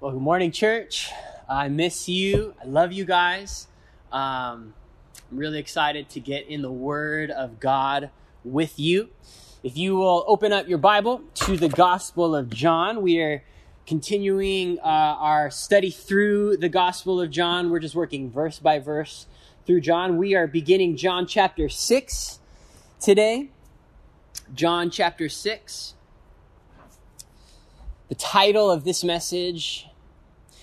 Well, good morning, church. I miss you. I love you guys. Um, I'm really excited to get in the Word of God with you. If you will open up your Bible to the Gospel of John, we are continuing uh, our study through the Gospel of John. We're just working verse by verse through John. We are beginning John chapter 6 today. John chapter 6. The title of this message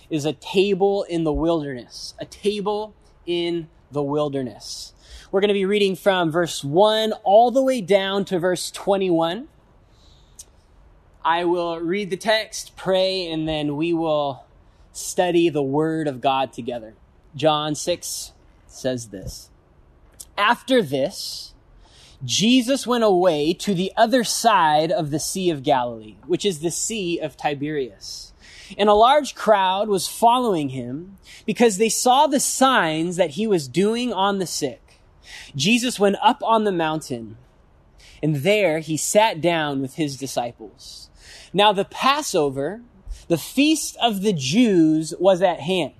is A Table in the Wilderness. A Table in the Wilderness. We're going to be reading from verse 1 all the way down to verse 21. I will read the text, pray, and then we will study the Word of God together. John 6 says this After this, Jesus went away to the other side of the Sea of Galilee, which is the Sea of Tiberias. And a large crowd was following him because they saw the signs that he was doing on the sick. Jesus went up on the mountain, and there he sat down with his disciples. Now the Passover, the feast of the Jews, was at hand.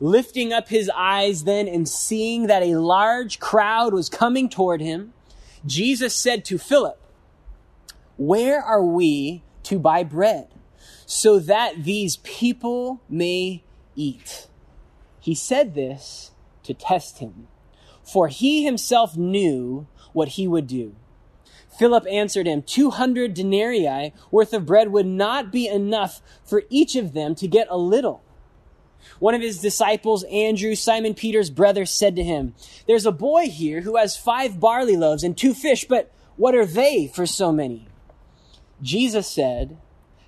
Lifting up his eyes then and seeing that a large crowd was coming toward him, Jesus said to Philip, Where are we to buy bread so that these people may eat? He said this to test him, for he himself knew what he would do. Philip answered him, 200 denarii worth of bread would not be enough for each of them to get a little. One of his disciples, Andrew, Simon Peter's brother, said to him, There's a boy here who has five barley loaves and two fish, but what are they for so many? Jesus said,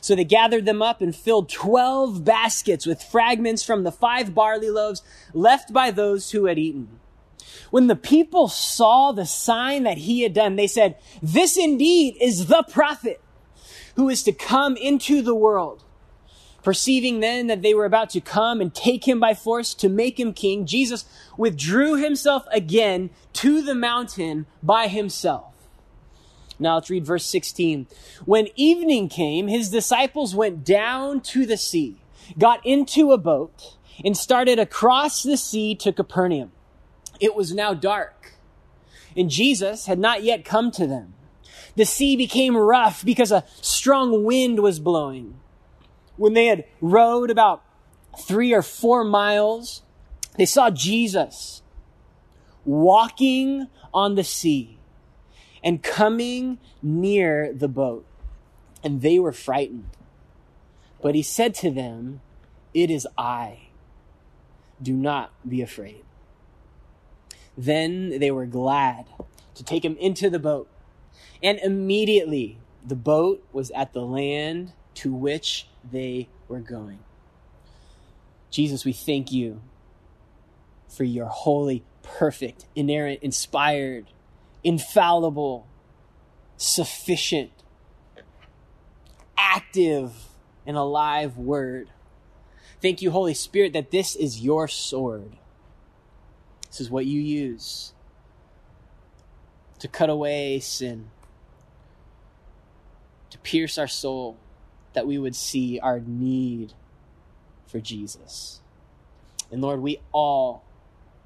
So they gathered them up and filled 12 baskets with fragments from the five barley loaves left by those who had eaten. When the people saw the sign that he had done, they said, This indeed is the prophet who is to come into the world. Perceiving then that they were about to come and take him by force to make him king, Jesus withdrew himself again to the mountain by himself. Now let's read verse 16. When evening came, his disciples went down to the sea, got into a boat, and started across the sea to Capernaum. It was now dark, and Jesus had not yet come to them. The sea became rough because a strong wind was blowing. When they had rowed about three or four miles, they saw Jesus walking on the sea and coming near the boat. And they were frightened. But he said to them, It is I. Do not be afraid. Then they were glad to take him into the boat. And immediately the boat was at the land to which they were going. Jesus, we thank you for your holy, perfect, inerrant, inspired, infallible, sufficient, active, and alive word. Thank you, Holy Spirit, that this is your sword. This is what you use to cut away sin, to pierce our soul that we would see our need for Jesus. And Lord, we all,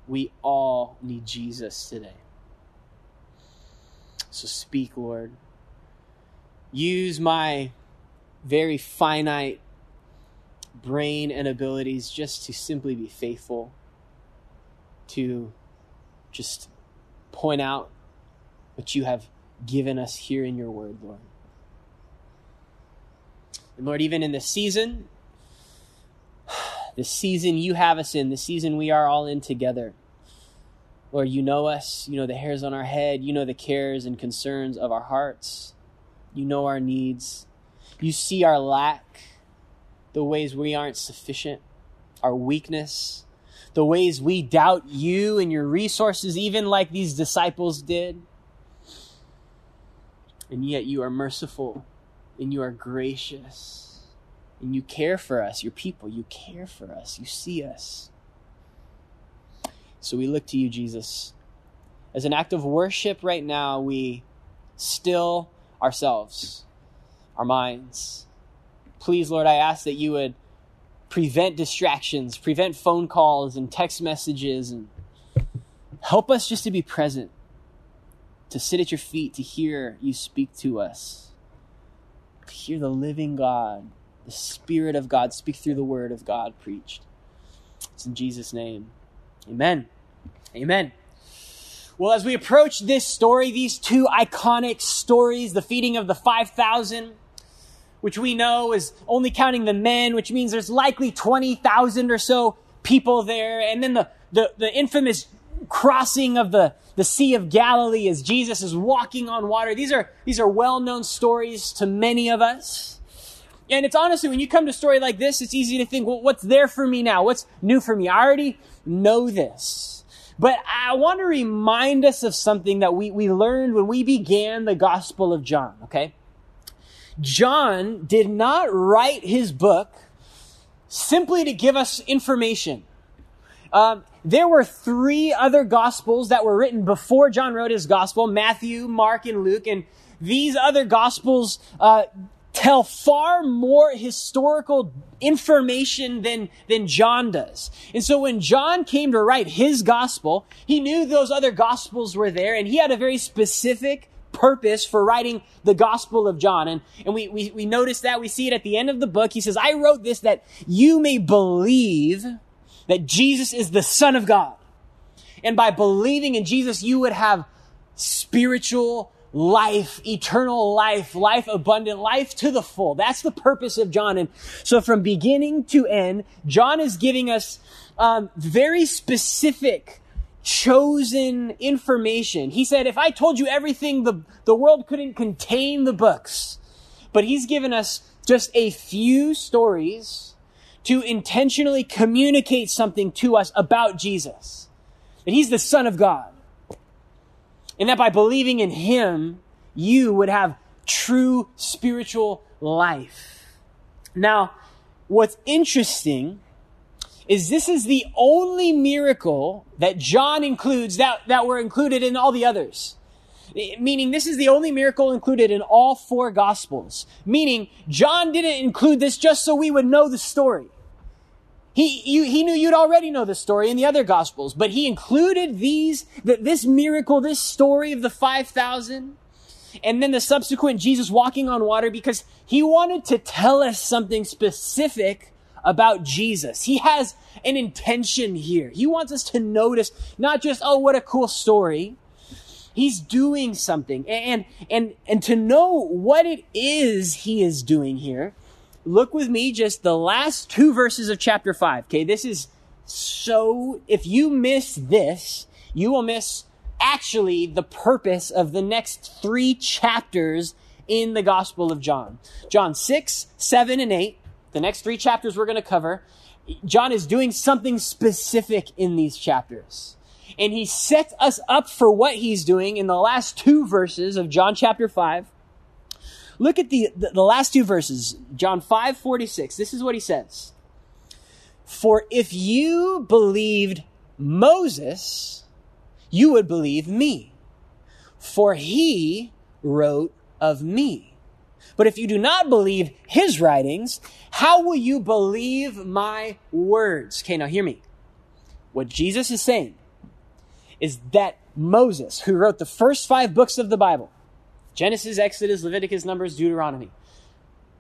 we all need Jesus today. So speak, Lord. Use my very finite brain and abilities just to simply be faithful, to just point out what you have given us here in your word, Lord. And Lord, even in this season, the season you have us in, the season we are all in together, Lord, you know us. You know the hairs on our head. You know the cares and concerns of our hearts. You know our needs. You see our lack, the ways we aren't sufficient. our weakness, the ways we doubt you and your resources, even like these disciples did. And yet you are merciful and you are gracious and you care for us, your people. You care for us, you see us. So we look to you, Jesus. As an act of worship right now, we still ourselves, our minds. Please, Lord, I ask that you would prevent distractions, prevent phone calls and text messages, and help us just to be present, to sit at your feet, to hear you speak to us, to hear the living God, the Spirit of God speak through the Word of God preached. It's in Jesus' name. Amen. Amen. Well, as we approach this story, these two iconic stories, the feeding of the 5,000, which we know is only counting the men, which means there's likely 20,000 or so people there. And then the, the, the infamous crossing of the, the Sea of Galilee as Jesus is walking on water. These are, these are well-known stories to many of us. And it's honestly, when you come to a story like this, it's easy to think, well, what's there for me now? What's new for me? I already know this. But I want to remind us of something that we, we learned when we began the Gospel of John, okay? John did not write his book simply to give us information. Um, there were three other gospels that were written before John wrote his gospel Matthew, Mark, and Luke. And these other gospels uh, tell far more historical information than, than John does. And so when John came to write his gospel, he knew those other gospels were there and he had a very specific purpose for writing the Gospel of John. And, and we, we, we notice that. We see it at the end of the book. He says, I wrote this that you may believe that Jesus is the Son of God. And by believing in Jesus, you would have spiritual life, eternal life, life abundant, life to the full. That's the purpose of John. And so from beginning to end, John is giving us um, very specific chosen information. He said, if I told you everything, the, the world couldn't contain the books. But he's given us just a few stories to intentionally communicate something to us about Jesus. That he's the Son of God. And that by believing in him, you would have true spiritual life. Now, what's interesting is this is the only miracle that John includes that, that were included in all the others. Eh, meaning this is the only miracle included in all four gospels. Meaning John didn't include this just so we would know the story. He, you, he knew you'd already know the story in the other gospels, but he included these, that this miracle, this story of the 5,000, and then the subsequent Jesus walking on water because he wanted to tell us something specific about Jesus. He has an intention here. He wants us to notice not just, oh, what a cool story. He's doing something. And, and, and to know what it is he is doing here, look with me just the last two verses of chapter five. Okay. This is so, if you miss this, you will miss actually the purpose of the next three chapters in the Gospel of John. John 6, 7, and 8 the next three chapters we're going to cover, John is doing something specific in these chapters. And he sets us up for what he's doing in the last two verses of John chapter 5. Look at the, the, the last two verses, John 5 46. This is what he says. For if you believed Moses, you would believe me, for he wrote of me. But if you do not believe his writings, how will you believe my words? Okay, now hear me. What Jesus is saying is that Moses, who wrote the first five books of the Bible, Genesis, Exodus, Leviticus, Numbers, Deuteronomy,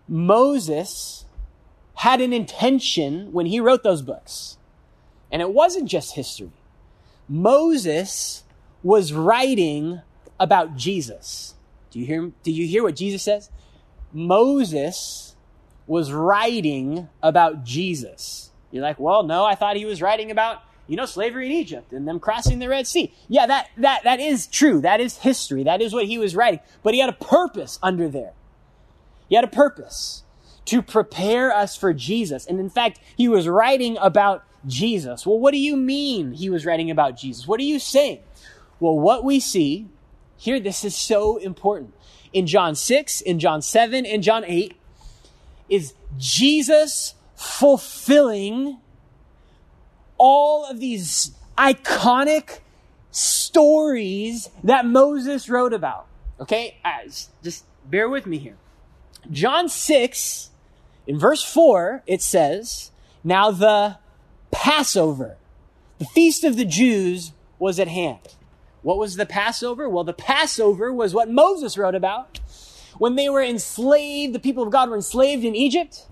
Moses had an intention when he wrote those books. And it wasn't just history. Moses was writing about Jesus. Do you hear, do you hear what Jesus says? Moses was writing about Jesus. You're like, well, no, I thought he was writing about, you know, slavery in Egypt and them crossing the Red Sea. Yeah, that, that, that is true. That is history. That is what he was writing. But he had a purpose under there. He had a purpose to prepare us for Jesus. And in fact, he was writing about Jesus. Well, what do you mean he was writing about Jesus? What are you saying? Well, what we see here, this is so important. In John 6, in John 7, in John 8, is Jesus fulfilling all of these iconic stories that Moses wrote about. Okay? Uh, just bear with me here. John 6, in verse 4, it says, Now the Passover, the feast of the Jews, was at hand. What was the Passover? Well, the Passover was what Moses wrote about. When they were enslaved, the people of God were enslaved in Egypt.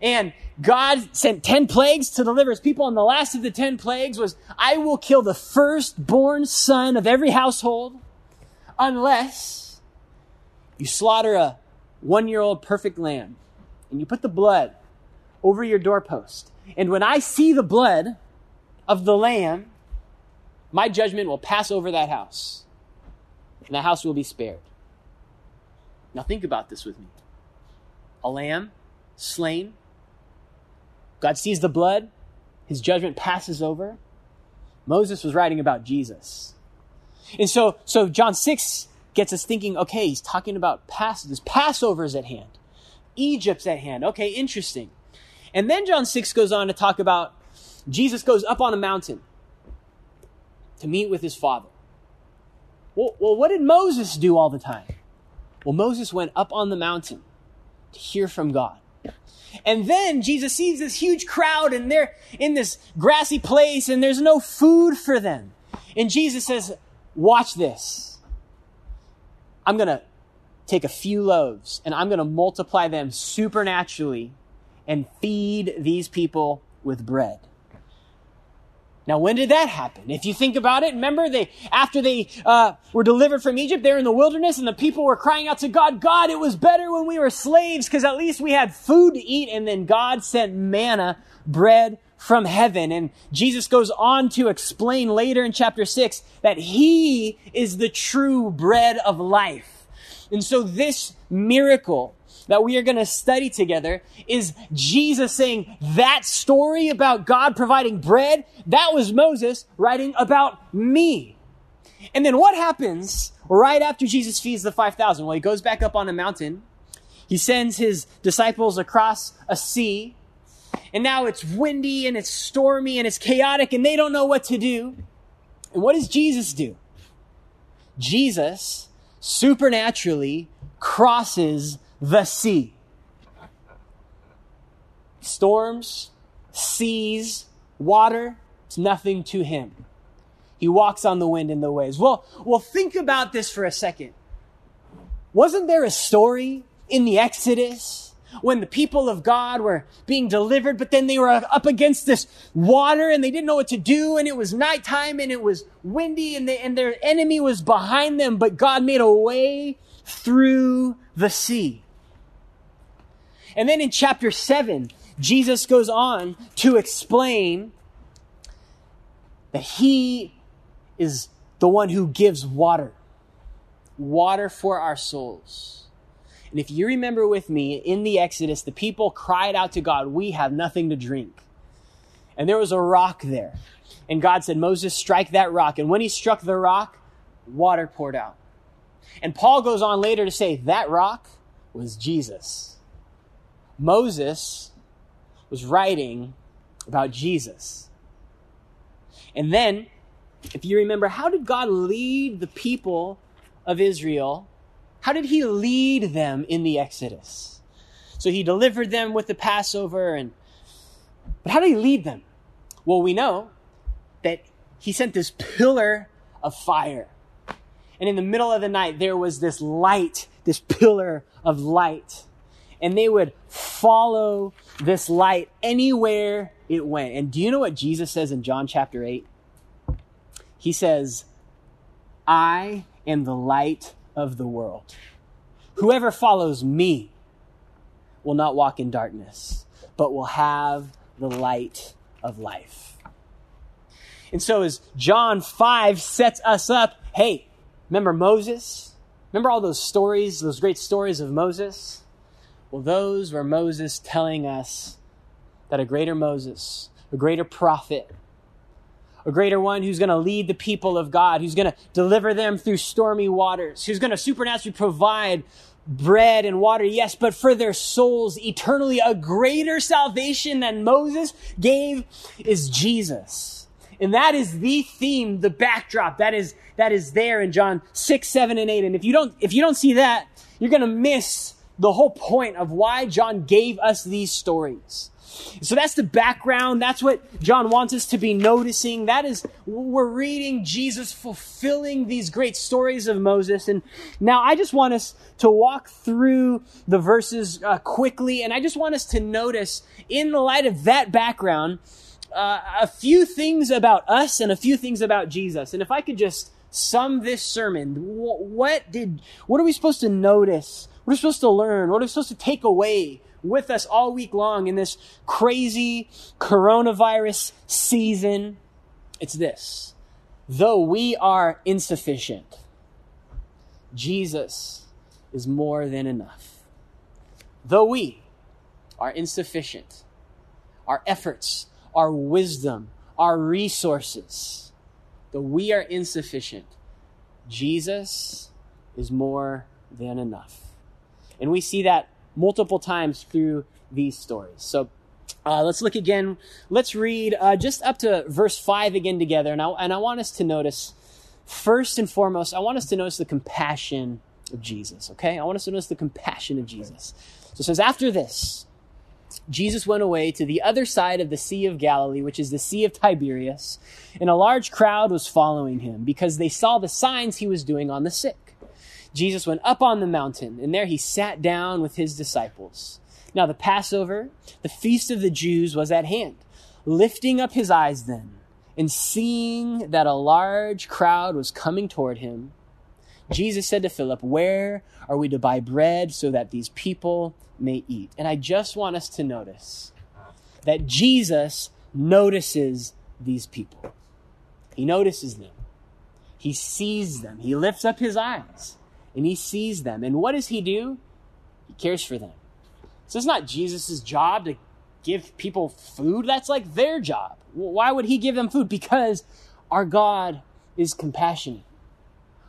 And God sent 10 plagues to deliver his people. And the last of the 10 plagues was, I will kill the firstborn son of every household unless you slaughter a one year old perfect lamb and you put the blood over your doorpost. And when I see the blood of the lamb, my judgment will pass over that house and the house will be spared. Now think about this with me. A lamb slain God sees the blood, his judgment passes over. Moses was writing about Jesus. And so, so John 6 gets us thinking, okay, he's talking about Pass, this Passover's at hand. Egypt's at hand. Okay, interesting. And then John 6 goes on to talk about Jesus goes up on a mountain to meet with his father. Well, well, what did Moses do all the time? Well, Moses went up on the mountain to hear from God. And then Jesus sees this huge crowd and they're in this grassy place and there's no food for them. And Jesus says, watch this. I'm going to take a few loaves and I'm going to multiply them supernaturally and feed these people with bread. Now, when did that happen? If you think about it, remember they, after they uh, were delivered from Egypt, they're in the wilderness and the people were crying out to God, God, it was better when we were slaves because at least we had food to eat. And then God sent manna, bread from heaven. And Jesus goes on to explain later in chapter six that he is the true bread of life. And so this miracle that we are going to study together is Jesus saying that story about God providing bread, that was Moses writing about me. And then what happens right after Jesus feeds the 5,000? Well, he goes back up on a mountain. He sends his disciples across a sea. And now it's windy and it's stormy and it's chaotic and they don't know what to do. And what does Jesus do? Jesus supernaturally crosses the sea. Storms, seas, water, it's nothing to him. He walks on the wind and the waves. Well, well, think about this for a second. Wasn't there a story in the Exodus when the people of God were being delivered, but then they were up against this water and they didn't know what to do and it was nighttime and it was windy and, they, and their enemy was behind them, but God made a way through the sea. And then in chapter 7, Jesus goes on to explain that he is the one who gives water. Water for our souls. And if you remember with me, in the Exodus, the people cried out to God, We have nothing to drink. And there was a rock there. And God said, Moses, strike that rock. And when he struck the rock, water poured out. And Paul goes on later to say, That rock was Jesus. Moses was writing about Jesus. And then, if you remember, how did God lead the people of Israel? How did he lead them in the Exodus? So he delivered them with the Passover and but how did he lead them? Well, we know that he sent this pillar of fire. And in the middle of the night, there was this light, this pillar of light and they would follow this light anywhere it went. And do you know what Jesus says in John chapter 8? He says, I am the light of the world. Whoever follows me will not walk in darkness, but will have the light of life. And so as John 5 sets us up, hey, remember Moses? Remember all those stories, those great stories of Moses? Well, those were Moses telling us that a greater Moses, a greater prophet, a greater one who's going to lead the people of God, who's going to deliver them through stormy waters, who's going to supernaturally provide bread and water, yes, but for their souls eternally, a greater salvation than Moses gave is Jesus. And that is the theme, the backdrop that is, that is there in John 6, 7, and 8. And if you don't, if you don't see that, you're going to miss the whole point of why John gave us these stories. So that's the background. That's what John wants us to be noticing. That is, we're reading Jesus fulfilling these great stories of Moses. And now I just want us to walk through the verses uh, quickly. And I just want us to notice, in the light of that background, uh, a few things about us and a few things about Jesus. And if I could just sum this sermon, what did, what are we supposed to notice? What are we supposed to learn? What are we supposed to take away with us all week long in this crazy coronavirus season, it's this. Though we are insufficient, Jesus is more than enough. Though we are insufficient, our efforts, our wisdom, our resources, though we are insufficient, Jesus is more than enough. And we see that multiple times through these stories. So uh, let's look again. Let's read uh, just up to verse 5 again together. And I, and I want us to notice, first and foremost, I want us to notice the compassion of Jesus, okay? I want us to notice the compassion of Jesus. So it says, After this, Jesus went away to the other side of the Sea of Galilee, which is the Sea of Tiberias, and a large crowd was following him because they saw the signs he was doing on the sick. Jesus went up on the mountain, and there he sat down with his disciples. Now, the Passover, the feast of the Jews, was at hand. Lifting up his eyes then, and seeing that a large crowd was coming toward him, Jesus said to Philip, Where are we to buy bread so that these people may eat? And I just want us to notice that Jesus notices these people. He notices them. He sees them. He lifts up his eyes and he sees them. And what does he do? He cares for them. So it's not Jesus' job to give people food. That's like their job. Why would he give them food? Because our God is compassionate.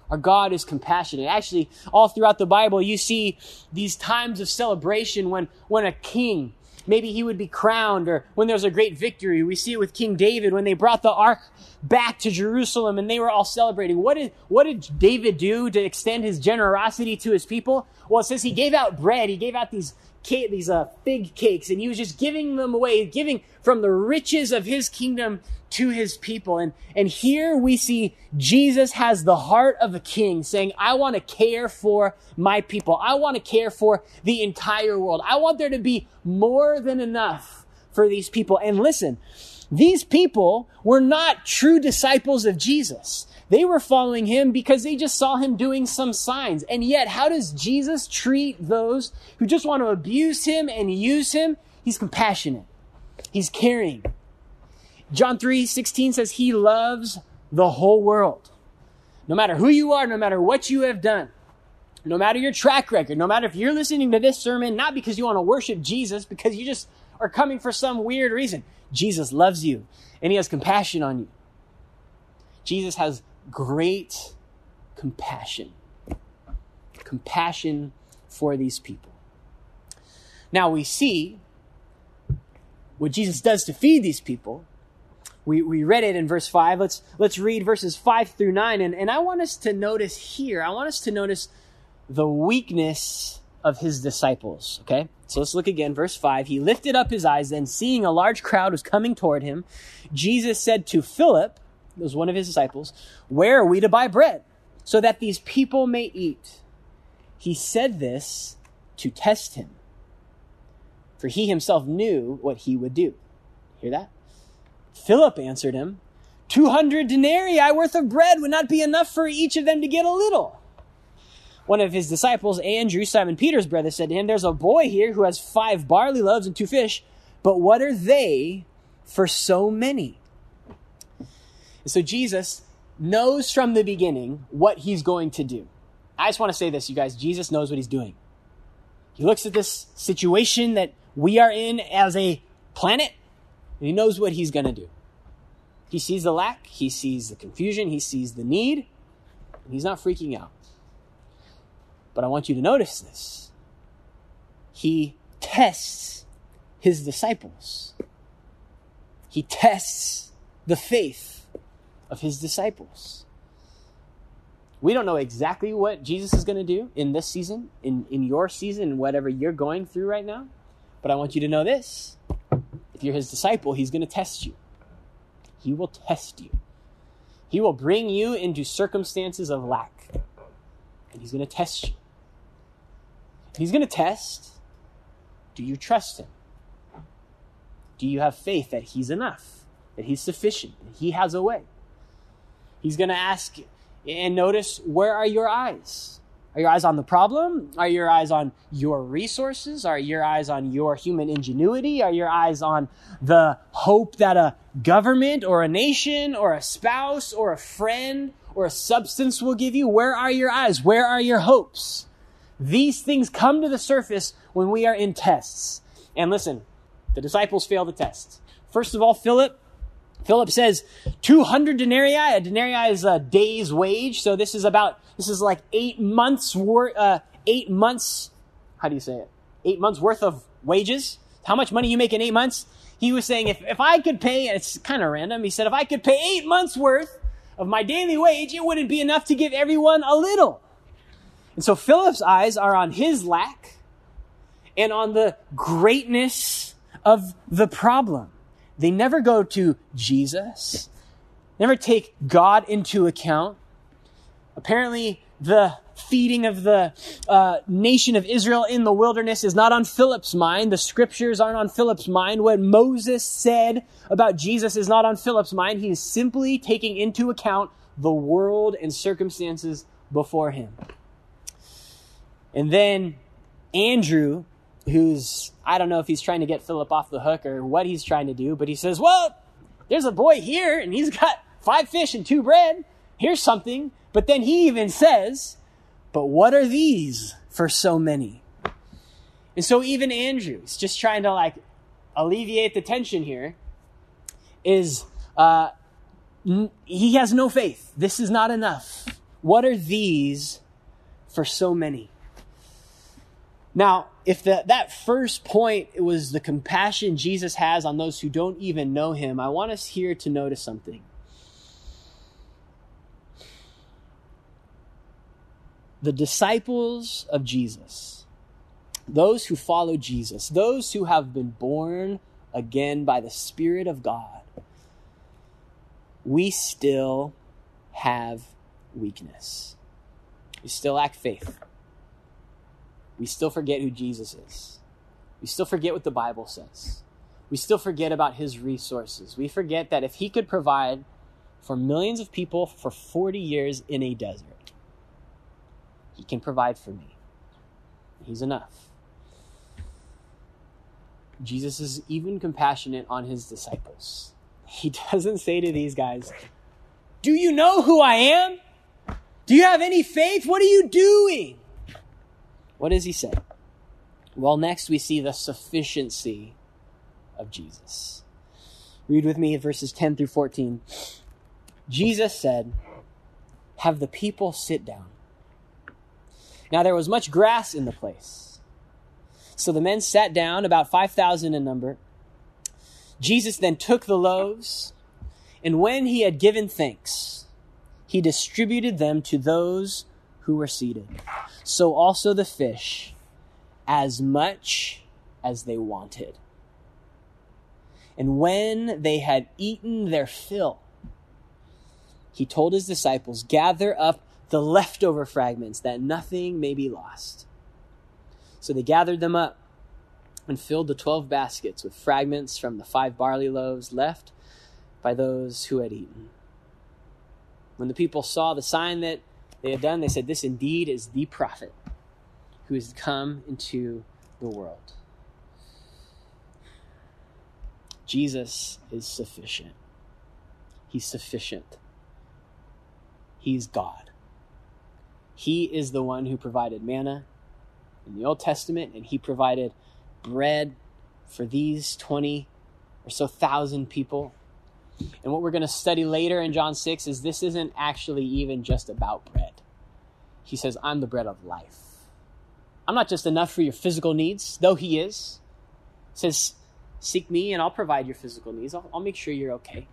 Our God is compassionate. Actually, all throughout the Bible, you see these times of celebration when, when a king maybe he would be crowned or when there's a great victory. We see it with King David when they brought the ark back to Jerusalem and they were all celebrating. What did, what did David do to extend his generosity to his people? Well, it says he gave out bread. He gave out these cake, these uh, fig cakes and he was just giving them away, giving from the riches of his kingdom to his people. And, and here we see Jesus has the heart of a king saying, I want to care for my people. I want to care for the entire world. I want there to be more than enough for these people. And listen, these people were not true disciples of Jesus. They were following him because they just saw him doing some signs. And yet, how does Jesus treat those who just want to abuse him and use him? He's compassionate. He's caring. John 3 16 says he loves the whole world. No matter who you are, no matter what you have done, no matter your track record, no matter if you're listening to this sermon, not because you want to worship Jesus, because you just are coming for some weird reason. Jesus loves you and he has compassion on you. Jesus has great compassion. Compassion for these people. Now we see what Jesus does to feed these people we, we read it in verse 5. Let's, let's read verses 5 through 9. And, and I want us to notice here, I want us to notice the weakness of his disciples. Okay? So let's look again. Verse 5. He lifted up his eyes, then seeing a large crowd was coming toward him, Jesus said to Philip, it was one of his disciples, Where are we to buy bread so that these people may eat? He said this to test him, for he himself knew what he would do. Hear that? Philip answered him, 200 denarii worth of bread would not be enough for each of them to get a little. One of his disciples, Andrew, Simon Peter's brother, said to him, There's a boy here who has five barley loaves and two fish, but what are they for so many? And so Jesus knows from the beginning what he's going to do. I just want to say this, you guys. Jesus knows what he's doing. He looks at this situation that we are in as a planet, and he knows what he's going to do. He sees the lack, he sees the confusion, he sees the need, and he's not freaking out. But I want you to notice this. He tests his disciples. He tests the faith of his disciples. We don't know exactly what Jesus is going to do in this season, in, in your season, whatever you're going through right now. But I want you to know this. If you're his disciple, he's going to test you. He will test you. He will bring you into circumstances of lack. And he's going to test you. He's going to test do you trust him? Do you have faith that he's enough, that he's sufficient, that he has a way? He's going to ask and notice where are your eyes? Are your eyes on the problem? Are your eyes on your resources? Are your eyes on your human ingenuity? Are your eyes on the hope that a government or a nation or a spouse or a friend or a substance will give you? Where are your eyes? Where are your hopes? These things come to the surface when we are in tests. And listen, the disciples fail the test. First of all, Philip Philip says 200 denarii. A denarii is a day's wage. So this is about, this is like eight months worth, uh, eight months, how do you say it? Eight months worth of wages. How much money you make in eight months? He was saying if, if I could pay, and it's kind of random, he said if I could pay eight months worth of my daily wage, it wouldn't be enough to give everyone a little. And so Philip's eyes are on his lack and on the greatness of the problem. They never go to Jesus, never take God into account. Apparently, the feeding of the uh, nation of Israel in the wilderness is not on Philip's mind. The scriptures aren't on Philip's mind. What Moses said about Jesus is not on Philip's mind. He is simply taking into account the world and circumstances before him. And then Andrew who's, I don't know if he's trying to get Philip off the hook or what he's trying to do, but he says, Well, there's a boy here and he's got five fish and two bread. Here's something. But then he even says, But what are these for so many? And so even Andrew Andrew's just trying to like alleviate the tension here is uh, he has no faith. This is not enough. What are these for so many? Now, if the, that first point was the compassion Jesus has on those who don't even know him, I want us here to notice something. The disciples of Jesus, those who follow Jesus, those who have been born again by the Spirit of God, we still have weakness. We still lack faith we still forget who Jesus is. We still forget what the Bible says. We still forget about his resources. We forget that if he could provide for millions of people for 40 years in a desert, he can provide for me. He's enough. Jesus is even compassionate on his disciples. He doesn't say to these guys, Do you know who I am? Do you have any faith? What are you doing? What does he say? Well, next we see the sufficiency of Jesus. Read with me verses 10 through 14. Jesus said, Have the people sit down. Now there was much grass in the place. So the men sat down, about 5,000 in number. Jesus then took the loaves, and when he had given thanks, he distributed them to those who were seated. So also the fish, as much as they wanted. And when they had eaten their fill, he told his disciples, Gather up the leftover fragments, that nothing may be lost. So they gathered them up and filled the twelve baskets with fragments from the five barley loaves left by those who had eaten. When the people saw the sign that they had done, they said, This indeed is the prophet who has come into the world. Jesus is sufficient. He's sufficient. He's God. He is the one who provided manna. in the Old Testament, and he provided bread for these 20 or so thousand people. And what we're going to study later in John 6 is this isn't actually even just about bread. He says, I'm the bread of life. I'm not just enough for your physical needs, though he is. He says, Seek me and I'll provide your physical needs. I'll, I'll make sure you're okay.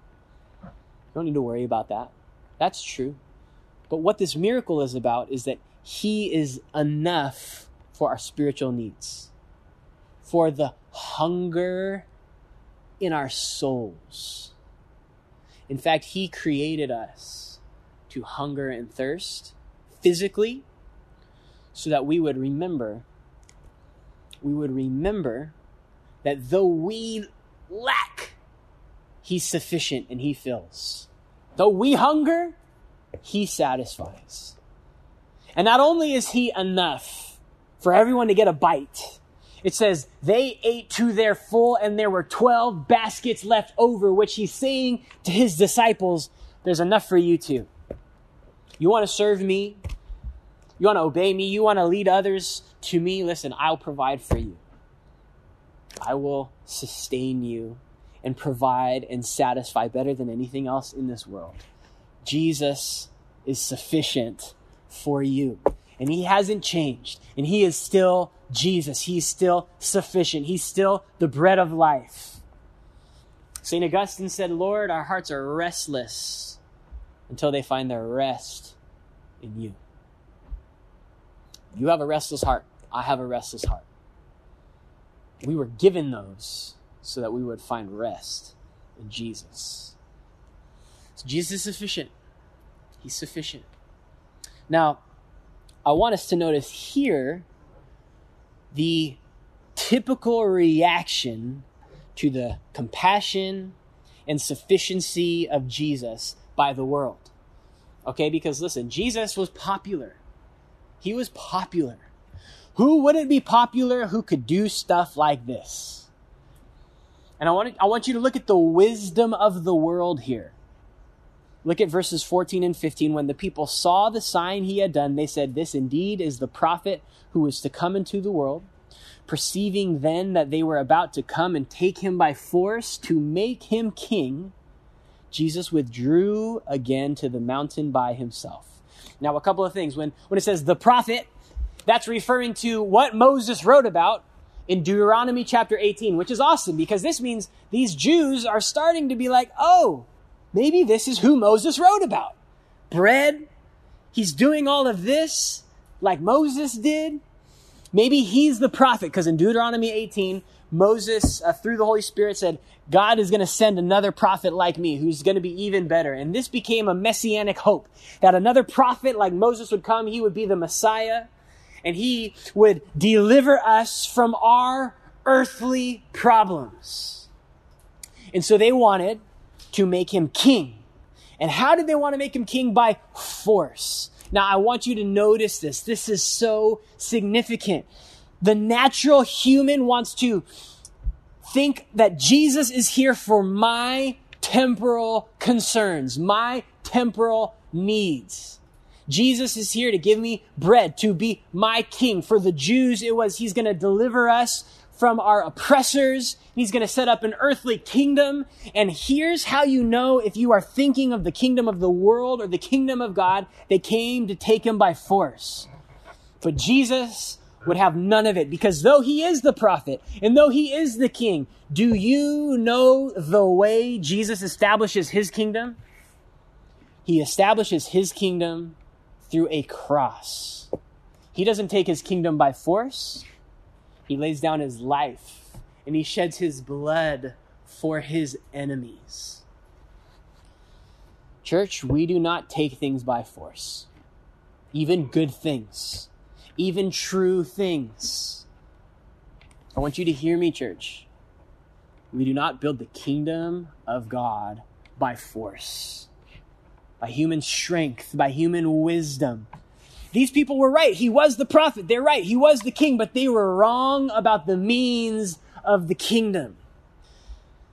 You don't need to worry about that. That's true. But what this miracle is about is that he is enough for our spiritual needs, for the hunger in our souls. In fact, he created us to hunger and thirst physically so that we would remember we would remember that though we lack he's sufficient and he fills. Though we hunger he satisfies. And not only is he enough for everyone to get a bite it says they ate to their full and there were 12 baskets left over which he's saying to his disciples there's enough for you too you want to serve me you want to obey me? You want to lead others to me? Listen, I'll provide for you. I will sustain you and provide and satisfy better than anything else in this world. Jesus is sufficient for you. And he hasn't changed. And he is still Jesus. He's still sufficient. He's still the bread of life. St. Augustine said, Lord, our hearts are restless until they find their rest in you. You have a restless heart. I have a restless heart. We were given those so that we would find rest in Jesus. So Jesus is sufficient. He's sufficient. Now, I want us to notice here the typical reaction to the compassion and sufficiency of Jesus by the world. Okay, because listen, Jesus was popular. He was popular. Who wouldn't be popular who could do stuff like this? And I want, I want you to look at the wisdom of the world here. Look at verses 14 and 15. When the people saw the sign he had done, they said, This indeed is the prophet who was to come into the world. Perceiving then that they were about to come and take him by force to make him king, Jesus withdrew again to the mountain by himself. Now, a couple of things. When, when it says the prophet, that's referring to what Moses wrote about in Deuteronomy chapter 18, which is awesome because this means these Jews are starting to be like, oh, maybe this is who Moses wrote about. Bread. He's doing all of this like Moses did. Maybe he's the prophet because in Deuteronomy 18, Moses, uh, through the Holy Spirit, said, God is going to send another prophet like me who's going to be even better. And this became a messianic hope that another prophet like Moses would come. He would be the Messiah and he would deliver us from our earthly problems. And so they wanted to make him king. And how did they want to make him king? By force. Now, I want you to notice this. This is so significant. The natural human wants to think that Jesus is here for my temporal concerns, my temporal needs. Jesus is here to give me bread, to be my king. For the Jews, it was he's going to deliver us from our oppressors. He's going to set up an earthly kingdom. And here's how you know if you are thinking of the kingdom of the world or the kingdom of God, they came to take him by force. But Jesus would have none of it because though he is the prophet and though he is the king, do you know the way Jesus establishes his kingdom? He establishes his kingdom through a cross. He doesn't take his kingdom by force. He lays down his life and he sheds his blood for his enemies. Church, we do not take things by force, even good things even true things. I want you to hear me, church. We do not build the kingdom of God by force, by human strength, by human wisdom. These people were right. He was the prophet. They're right. He was the king, but they were wrong about the means of the kingdom.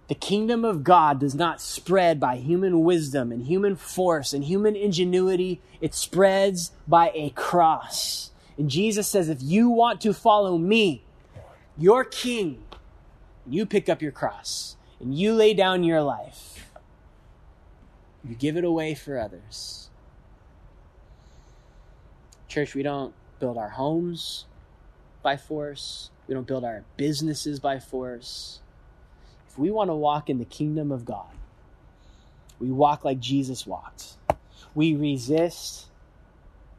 The kingdom of God does not spread by human wisdom and human force and human ingenuity. It spreads by a cross And Jesus says, if you want to follow me, your king, you pick up your cross and you lay down your life. You give it away for others. Church, we don't build our homes by force. We don't build our businesses by force. If we want to walk in the kingdom of God, we walk like Jesus walked. We resist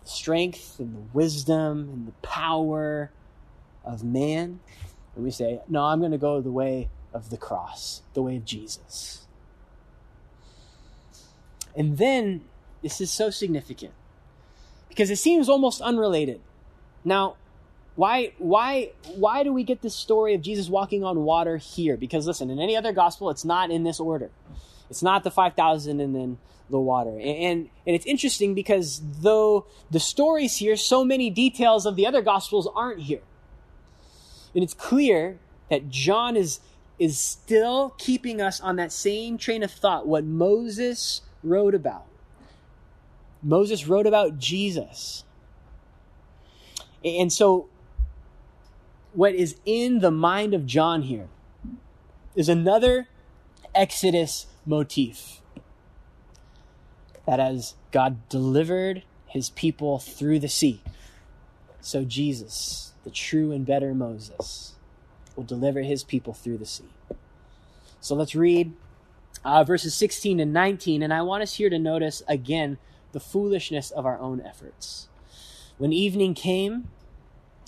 the strength and the wisdom and the power of man. And we say, No, I'm going to go the way of the cross, the way of Jesus. And then this is so significant because it seems almost unrelated. Now, why why why do we get this story of Jesus walking on water here? Because listen, in any other gospel it's not in this order. It's not the 5000 and then the water. And, and, and it's interesting because though the stories here, so many details of the other gospels aren't here. And it's clear that John is, is still keeping us on that same train of thought, what Moses wrote about. Moses wrote about Jesus. And so, what is in the mind of John here is another Exodus motif. That as God delivered his people through the sea, so Jesus, the true and better Moses, will deliver his people through the sea. So let's read uh, verses 16 and 19, and I want us here to notice again the foolishness of our own efforts. When evening came,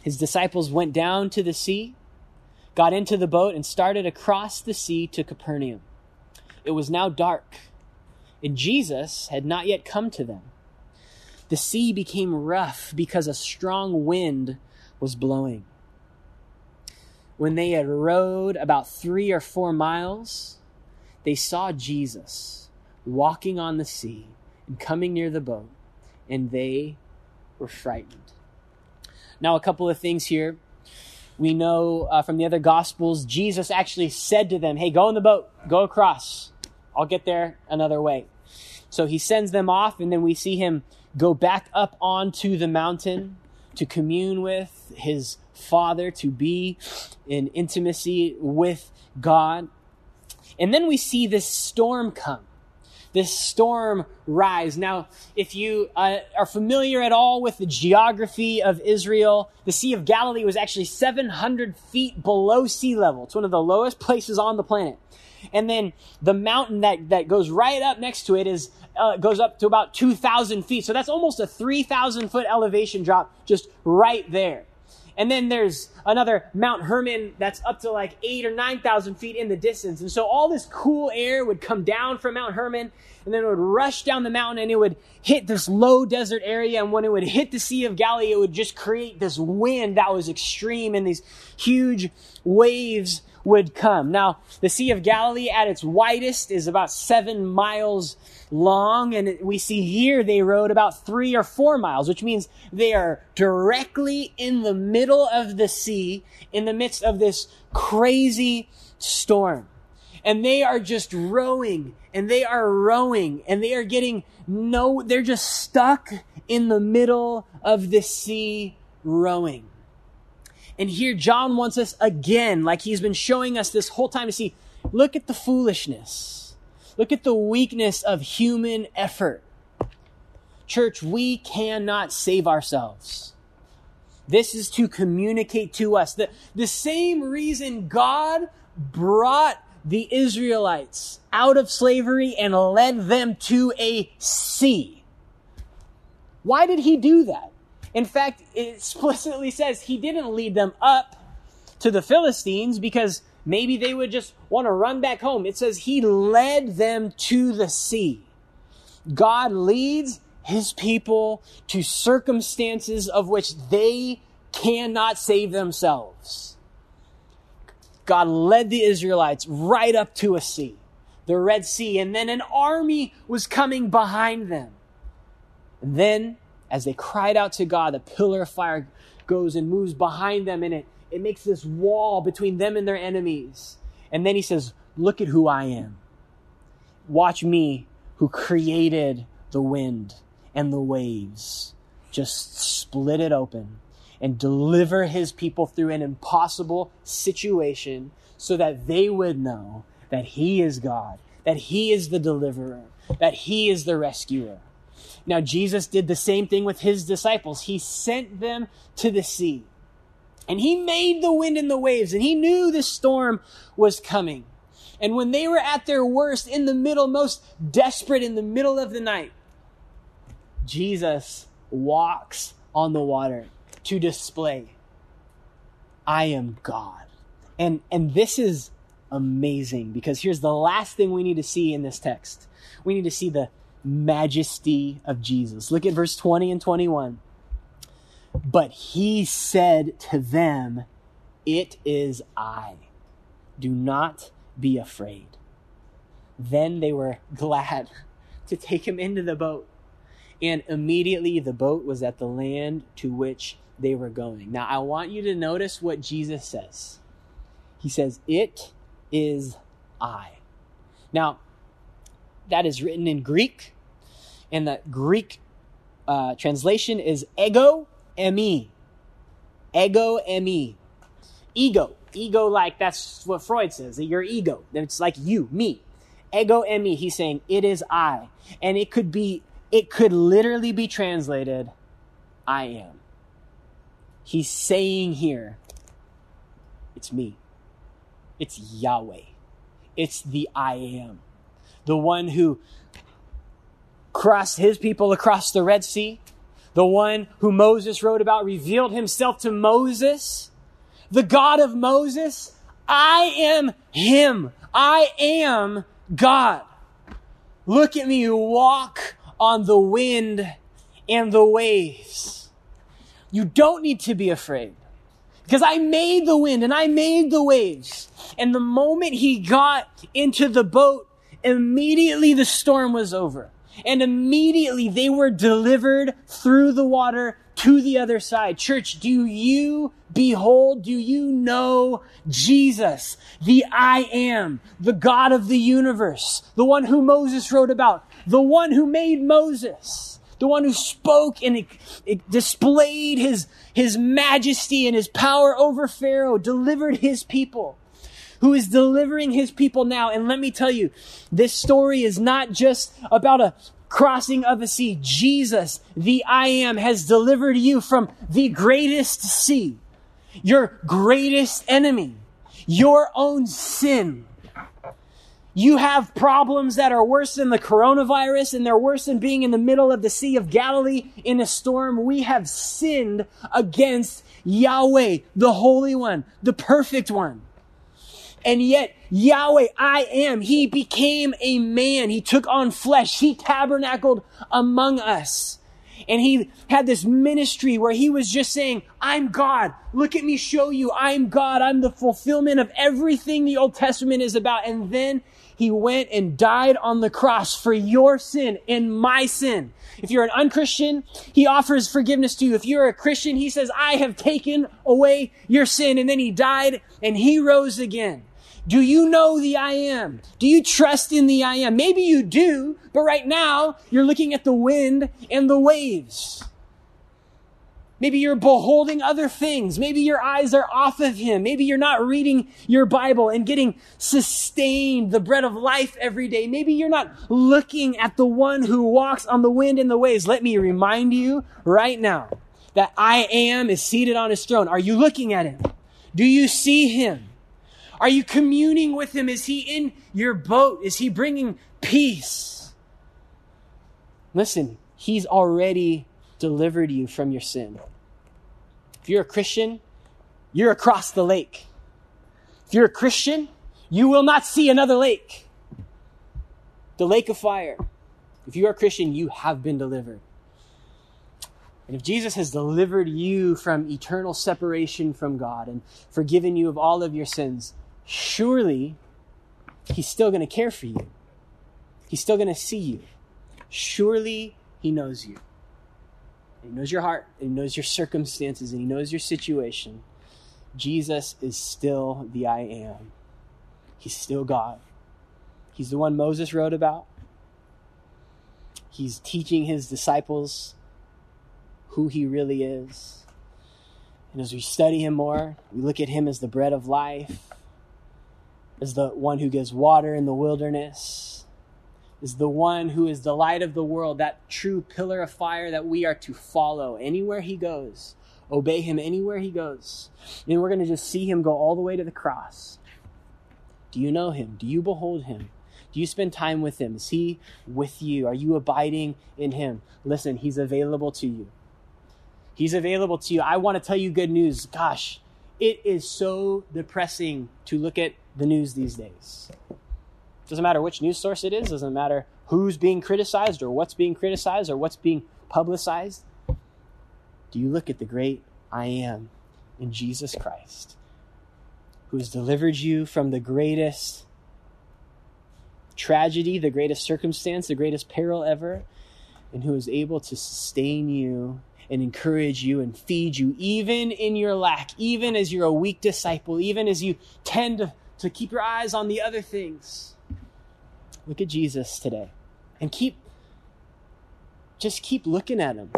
his disciples went down to the sea, got into the boat, and started across the sea to Capernaum. It was now dark, and Jesus had not yet come to them. The sea became rough because a strong wind was blowing. When they had rowed about three or four miles, they saw Jesus walking on the sea and coming near the boat, and they were frightened. Now, a couple of things here. We know uh, from the other Gospels, Jesus actually said to them, Hey, go in the boat, go across. I'll get there another way. So he sends them off, and then we see him go back up onto the mountain to commune with his Father, to be in intimacy with God. And then we see this storm come this storm rise. Now, if you uh, are familiar at all with the geography of Israel, the Sea of Galilee was actually 700 feet below sea level. It's one of the lowest places on the planet. And then the mountain that, that goes right up next to it is uh, goes up to about 2,000 feet. So that's almost a 3,000 foot elevation drop just right there. And then there's another Mount Hermon that's up to like eight or 9,000 feet in the distance. And so all this cool air would come down from Mount Hermon and then it would rush down the mountain and it would hit this low desert area. And when it would hit the Sea of Galilee, it would just create this wind that was extreme and these huge waves would come. Now, the Sea of Galilee at its widest is about seven miles long, and we see here they rowed about three or four miles, which means they are directly in the middle of the sea in the midst of this crazy storm. And they are just rowing and they are rowing and they are getting no, they're just stuck in the middle of the sea rowing. And here John wants us again, like he's been showing us this whole time to see, look at the foolishness. Look at the weakness of human effort. Church, we cannot save ourselves. This is to communicate to us that the same reason God brought the Israelites out of slavery and led them to a sea. Why did he do that? In fact, it explicitly says he didn't lead them up to the Philistines because maybe they would just want to run back home. It says he led them to the sea. God leads his people to circumstances of which they cannot save themselves. God led the Israelites right up to a sea, the Red Sea, and then an army was coming behind them. And then as they cried out to God, the pillar of fire goes and moves behind them, and it, it makes this wall between them and their enemies. And then he says, Look at who I am. Watch me who created the wind and the waves. Just split it open. and deliver his people through an impossible situation so that they would know that he is God, that he is the deliverer, that he is the rescuer. Now, Jesus did the same thing with his disciples. He sent them to the sea. And he made the wind and the waves, and he knew the storm was coming. And when they were at their worst, in the middle, most desperate, in the middle of the night, Jesus walks on the water to display, I am God. And, and this is amazing because here's the last thing we need to see in this text. We need to see the majesty of Jesus. Look at verse 20 and 21. But he said to them, It is I. Do not be afraid. Then they were glad to take him into the boat. And immediately the boat was at the land to which they were going. Now, I want you to notice what Jesus says. He says, It is I. Now, that is written in Greek, and the Greek uh, translation is ego eimi. Ego eimi. Ego. Ego, like that's what Freud says, your ego. It's like you, me. Ego eimi. He's saying, it is I. And it could be, it could literally be translated, I am. He's saying here, it's me. It's Yahweh. It's the I am. The one who crossed his people across the Red Sea. The one who Moses wrote about revealed himself to Moses. The God of Moses. I am him. I am God. Look at me walk on the wind and the waves. You don't need to be afraid because I made the wind and I made the waves. And the moment he got into the boat, immediately the storm was over. And immediately they were delivered through the water to the other side. Church, do you behold, do you know Jesus, the I am, the God of the universe, the one who Moses wrote about, the one who made Moses, the one who spoke and it, it displayed his, his majesty and his power over Pharaoh, delivered his people who is delivering his people now. And let me tell you, this story is not just about a crossing of a sea. Jesus, the I am, has delivered you from the greatest sea, your greatest enemy, your own sin. You have problems that are worse than the coronavirus and they're worse than being in the middle of the Sea of Galilee in a storm. We have sinned against Yahweh, the Holy One, the perfect one. And yet, Yahweh, I am, He became a man. He took on flesh. He tabernacled among us. And he had this ministry where he was just saying, I'm God. Look at me show you. I'm God. I'm the fulfillment of everything the Old Testament is about. And then he went and died on the cross for your sin and my sin. If you're an unchristian, he offers forgiveness to you. If you're a Christian, he says, I have taken away your sin. And then he died and he rose again. Do you know the I am? Do you trust in the I am? Maybe you do, but right now you're looking at the wind and the waves. Maybe you're beholding other things. Maybe your eyes are off of Him. Maybe you're not reading your Bible and getting sustained, the bread of life every day. Maybe you're not looking at the one who walks on the wind and the waves. Let me remind you right now that I am is seated on His throne. Are you looking at Him? Do you see Him? Are you communing with him? Is he in your boat? Is he bringing peace? Listen, he's already delivered you from your sin. If you're a Christian, you're across the lake. If you're a Christian, you will not see another lake. The lake of fire. If you are a Christian, you have been delivered. And if Jesus has delivered you from eternal separation from God and forgiven you of all of your sins, surely he's still going to care for you. He's still going to see you. Surely he knows you. He knows your heart, he knows your circumstances, and he knows your situation. Jesus is still the I am. He's still God. He's the one Moses wrote about. He's teaching his disciples who he really is. And as we study him more, we look at him as the bread of life, as the one who gives water in the wilderness, is the one who is the light of the world, that true pillar of fire that we are to follow anywhere he goes, obey him anywhere he goes. And we're going to just see him go all the way to the cross. Do you know him? Do you behold him? Do you spend time with him? Is he with you? Are you abiding in him? Listen, he's available to you. He's available to you. I want to tell you good news. Gosh, it is so depressing to look at the news these days. Doesn't matter which news source it is, doesn't matter who's being criticized or what's being criticized or what's being publicized. Do you look at the great I am in Jesus Christ, who has delivered you from the greatest tragedy, the greatest circumstance, the greatest peril ever, and who is able to sustain you and encourage you and feed you, even in your lack, even as you're a weak disciple, even as you tend to, to keep your eyes on the other things. Look at Jesus today and keep, just keep looking at him.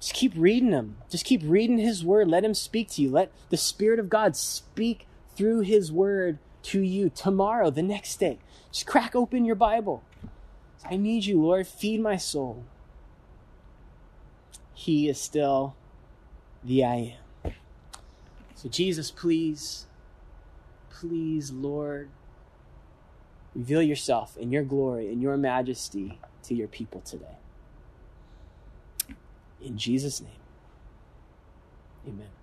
Just keep reading him. Just keep reading his word. Let him speak to you. Let the Spirit of God speak through his word to you tomorrow, the next day. Just crack open your Bible. I need you, Lord. Feed my soul. He is still the I am. So, Jesus, please, please, Lord, reveal yourself in your glory and your majesty to your people today. In Jesus' name, amen.